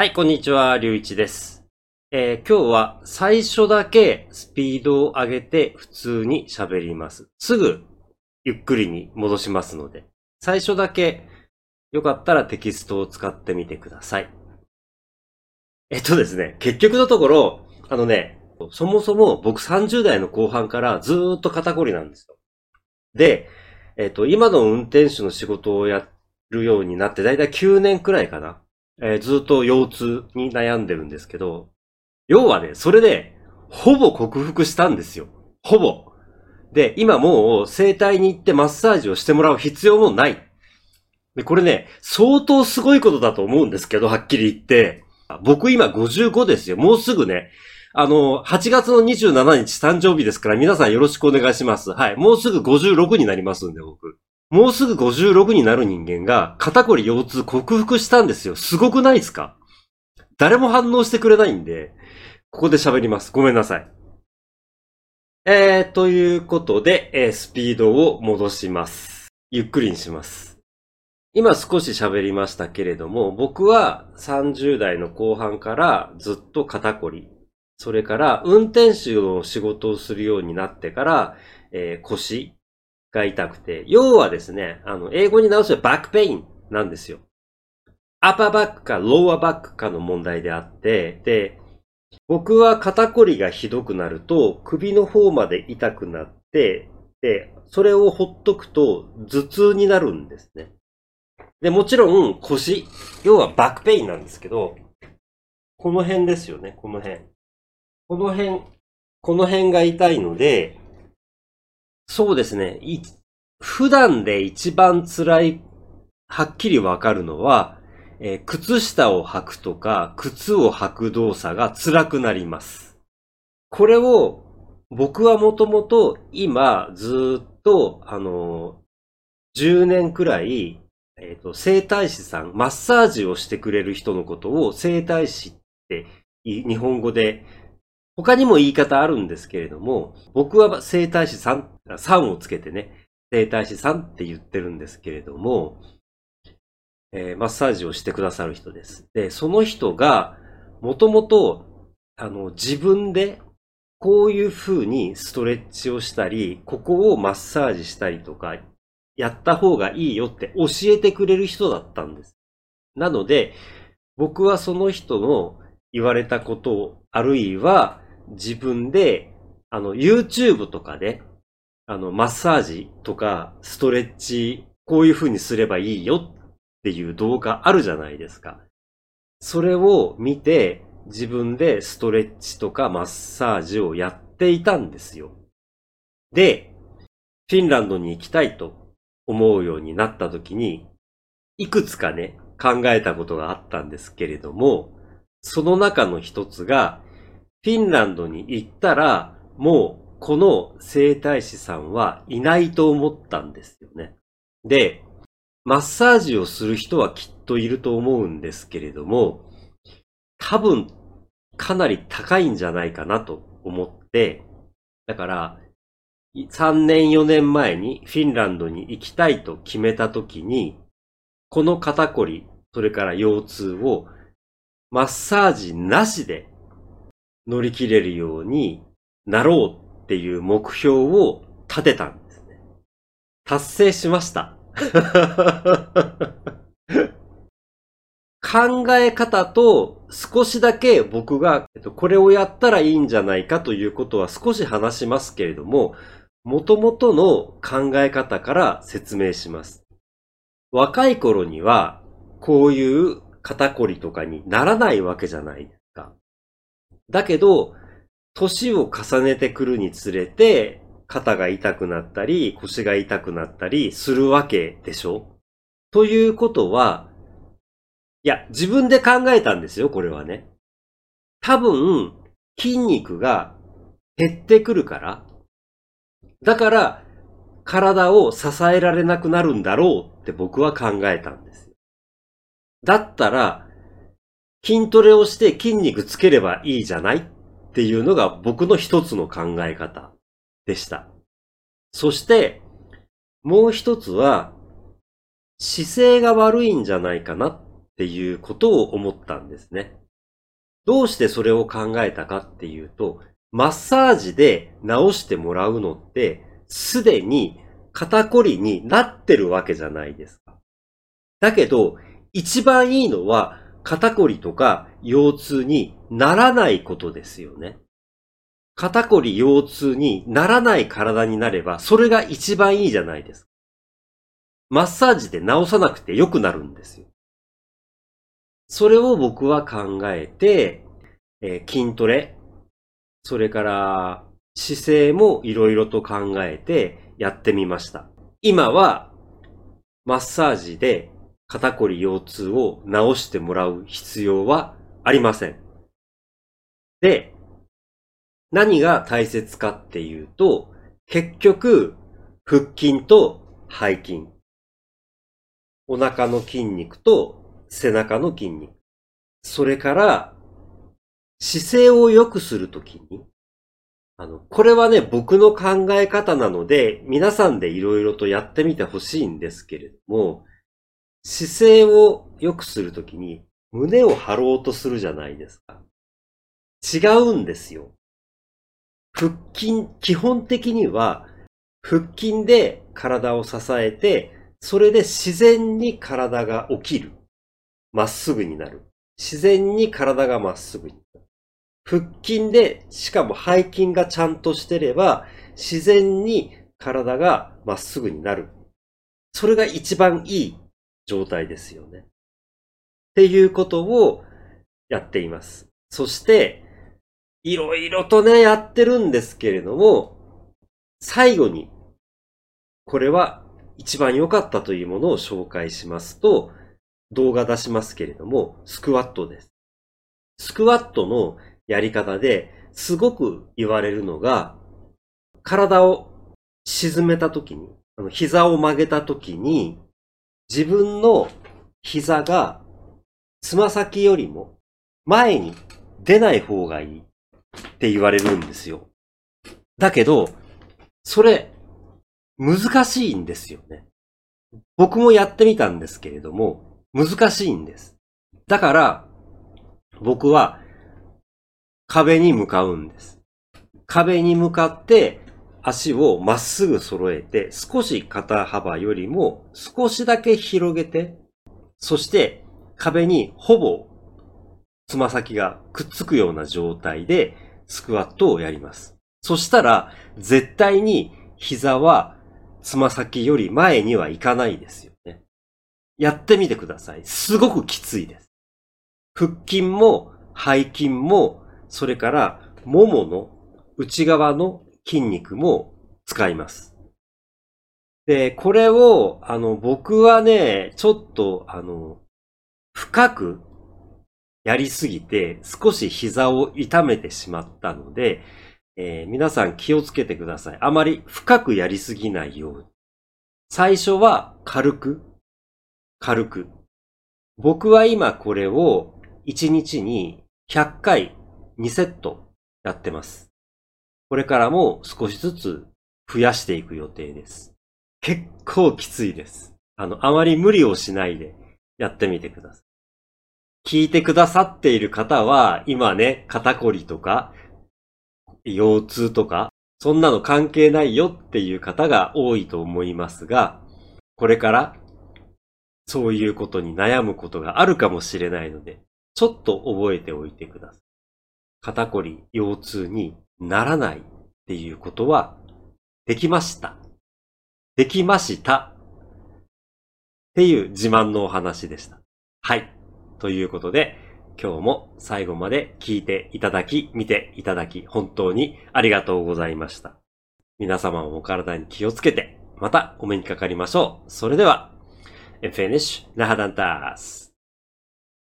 はい、こんにちは、りゅういちです。えー今日は最初だけスピードを上げて普通に喋ります。すぐゆっくりに戻しますので、最初だけよかったらテキストを使ってみてください。えっとですね、結局のところ、あのね、そもそも僕30代の後半からずーっと肩こりなんですよ。で、えっと、今の運転手の仕事をやるようになってだいたい9年くらいかな。えーずっと腰痛に悩んでるんですけど、要はね、それで、ほぼ克服したんですよ。ほぼ。で、今もう整体に行ってマッサージをしてもらう必要もない。で、これね、相当すごいことだと思うんですけど、はっきり言って。僕今55ですよ。もうすぐね、あの、8月の27日誕生日ですから皆さんよろしくお願いします。はい。もうすぐ56になりますんで、僕。もうすぐ56になる人間が肩こり腰痛克服したんですよ。すごくないですか？誰も反応してくれないんで、ここで喋ります。ごめんなさい。えー、ということで、えースピードを戻します。ゆっくりにします。今少し喋りましたけれども、僕は30代の後半からずっと肩こり、それから運転手の仕事をするようになってから、えー腰が痛くて、要はですね、あの、英語に直すと back pain なんですよ。 upper back か lower back かの問題であって、で、僕は肩こりがひどくなると首の方まで痛くなって、で、それをほっとくと頭痛になるんですね。で、もちろん腰、要は back pain なんですけど、この辺ですよね、この辺。この辺、この辺が痛いので、そうですね。普段で一番辛い、はっきりわかるのは、えー靴下を履くとか、靴を履く動作が辛くなります。これを、僕はもともと今ずっと、あのー10年くらい、えっ、と、整体師さん、マッサージをしてくれる人のことを整体師って日本語で他にも言い方あるんですけれども、僕は整体師さん、さんをつけてね、整体師さんって言ってるんですけれども、えーマッサージをしてくださる人です。で、その人が、もともと、あの、自分で、こういう風にストレッチをしたり、ここをマッサージしたりとか、やった方がいいよって教えてくれる人だったんです。なので、僕はその人の言われたことを、あるいは自分で、あの、YouTube とかで、あの、マッサージとか、ストレッチ、こういう風にすればいいよっていう動画あるじゃないですか。それを見て、自分でストレッチとかマッサージをやっていたんですよ。で、フィンランドに行きたいと思うようになった時に、いくつかね、考えたことがあったんですけれども、その中の一つが、フィンランドに行ったら、もうこの整体師さんはいないと思ったんですよね。で、マッサージをする人はきっといると思うんですけれども、多分かなり高いんじゃないかなと思って、だから、3年4年前にフィンランドに行きたいと決めた時に、この肩こり、それから腰痛をマッサージなしで乗り切れるようになろうっていう目標を立てたんですね。達成しました。考え方と少しだけ僕がえっとこれをやったらいいんじゃないかということは少し話しますけれども、元々の考え方から説明します。若い頃にはこういう肩こりとかにならないわけじゃない。だけど、年を重ねてくるにつれて、肩が痛くなったり、腰が痛くなったりするわけでしょ？ということは、いや、自分で考えたんですよ、これはね。多分、筋肉が減ってくるから、だから、体を支えられなくなるんだろうって僕は考えたんです。だったら、筋トレをして筋肉つければいいじゃないっていうのが僕の一つの考え方でした。そして、もう一つは、姿勢が悪いんじゃないかなっていうことを思ったんですね。どうしてそれを考えたかっていうと、マッサージで治してもらうのって、すでに肩こりになってるわけじゃないですか。だけど、一番いいのは肩こりとか腰痛にならないことですよね。肩こり腰痛にならない体になれば、それが一番いいじゃないですか。マッサージで治さなくて良くなるんですよ。それを僕は考えて、えー、筋トレ、それから姿勢もいろいろと考えてやってみました。今はマッサージで肩こり腰痛を治してもらう必要はありません。で、何が大切かっていうと、結局、腹筋と背筋。お腹の筋肉と背中の筋肉。それから、姿勢を良くするときに、あの、これはね、僕の考え方なので、皆さんでいろいろとやってみてほしいんですけれども、姿勢を良くするときに胸を張ろうとするじゃないですか。違うんですよ。腹筋、基本的には腹筋で体を支えて、それで自然に体が起きる。まっすぐになる。自然に体がまっすぐになる。腹筋で、しかも背筋がちゃんとしてれば、自然に体がまっすぐになる。それが一番いい状態ですよね。っていうことをやっています。そして、いろいろとね、やってるんですけれども、最後に、これは一番良かったというものを紹介しますと、動画出しますけれども、スクワットです。スクワットのやり方ですごく言われるのが、体を沈めたときに、膝を曲げたときに、自分の膝がつま先よりも前に出ない方がいいって言われるんですよ。だけど、それ難しいんですよね。僕もやってみたんですけれども、難しいんです。だから、僕は壁に向かうんです。壁に向かって足をまっすぐ揃えて、少し肩幅よりも少しだけ広げて、そして壁にほぼつま先がくっつくような状態でスクワットをやります。そしたら絶対に膝はつま先より前には行かないですよね。やってみてください。すごくきついです。腹筋も背筋も、それからももの内側の筋肉も使います。で、これを、あの、僕はね、ちょっと、あの、深くやりすぎて、少し膝を痛めてしまったので、えー、皆さん気をつけてください。あまり深くやりすぎないように。最初は軽く、軽く。僕は今これを1日に100回2セットやってます。これからも少しずつ増やしていく予定です。結構きついです。あの、あまり無理をしないでやってみてください。聞いてくださっている方は、今ね、肩こりとか、腰痛とか、そんなの関係ないよっていう方が多いと思いますが、これからそういうことに悩むことがあるかもしれないので、ちょっと覚えておいてください。肩こり、腰痛にならないっていうことはできました。できましたっていう自慢のお話でした。はい。ということで、今日も最後まで聞いていただき、見ていただき、本当にありがとうございました。皆様もお体に気をつけて、またお目にかかりましょう。それでは、En finish, nahadantas.